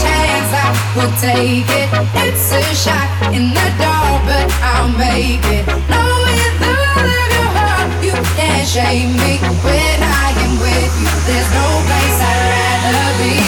chance, I will take it. It's a shot in the dark, but I'll make it. Knowing the love your heart, you can't shame me when I am with you. There's no place I'd rather be.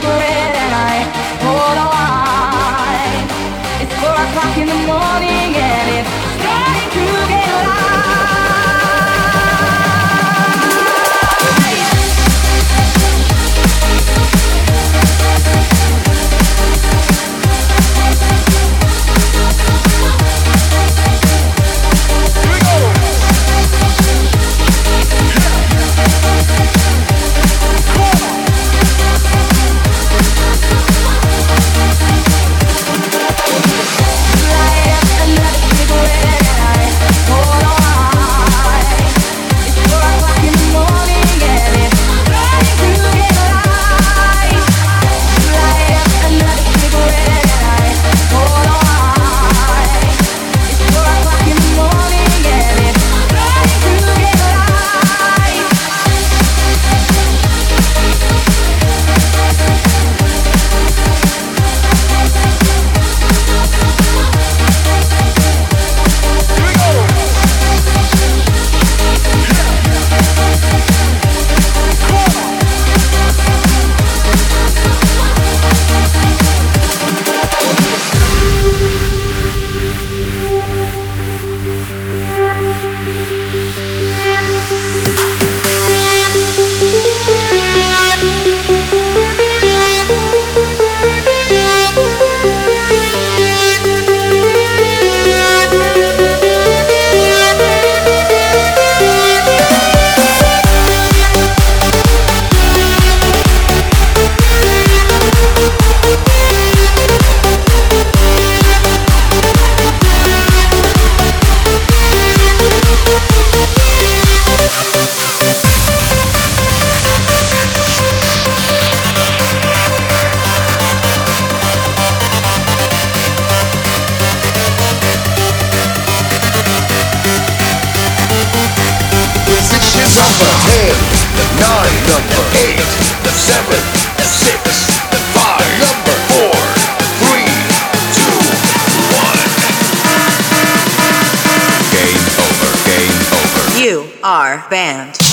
Cigarette number 10, the 9, number 8, the 7, the 6, the 5, number 4, 3, 2, 1. Game over, game over. You are banned.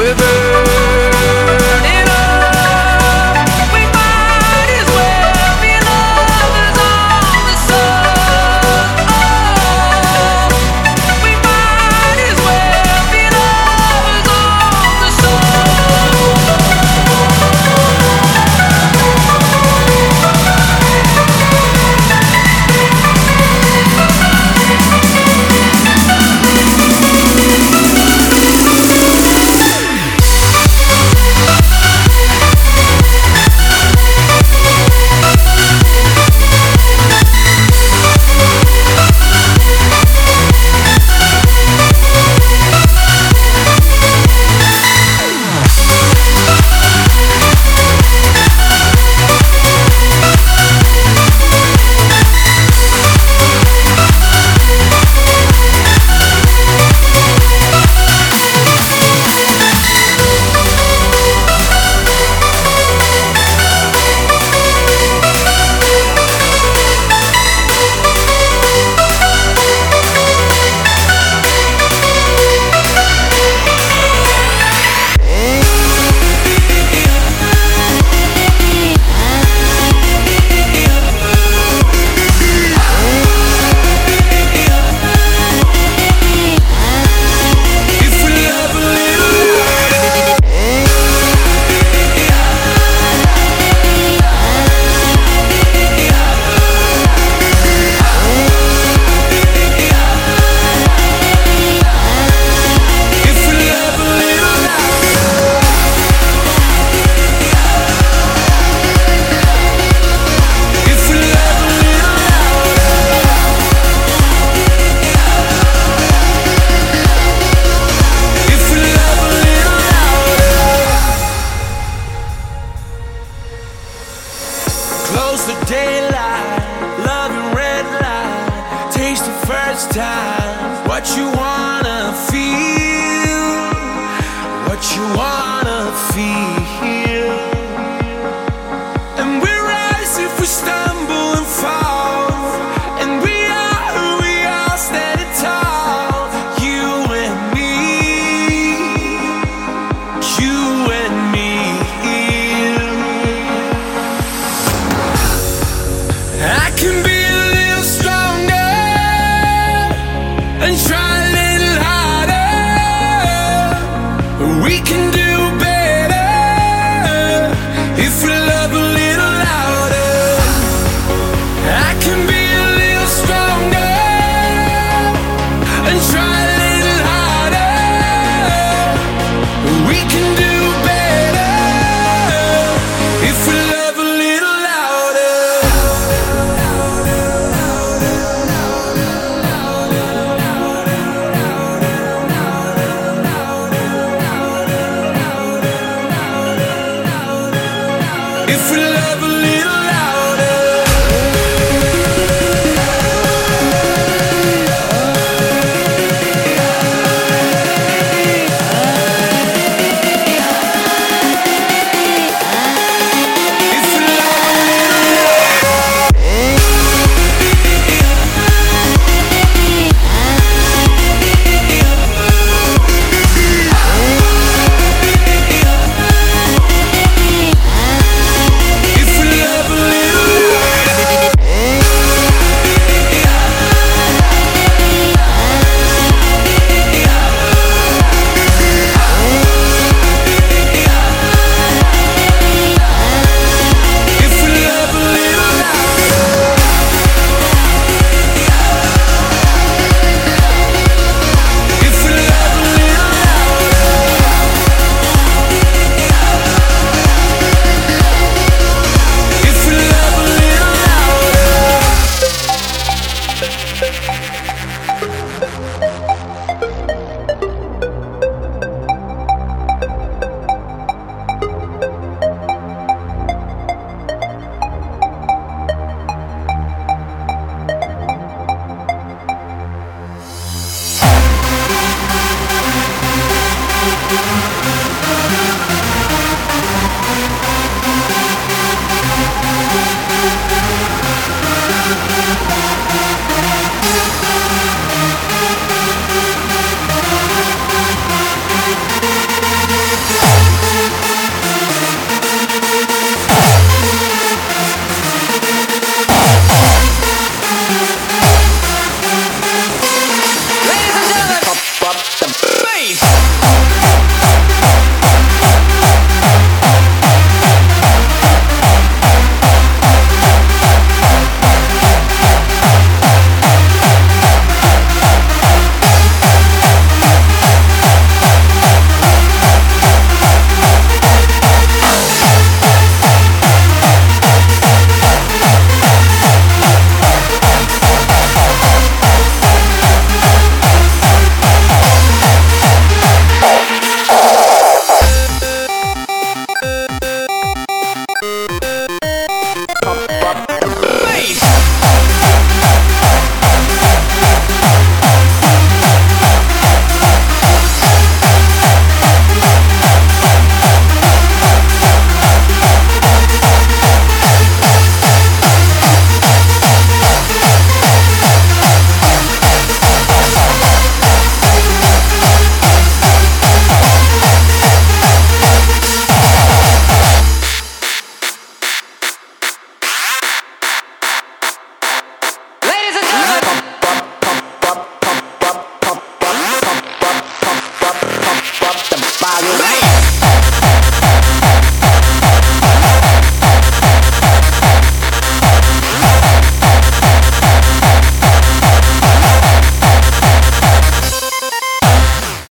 We're burning.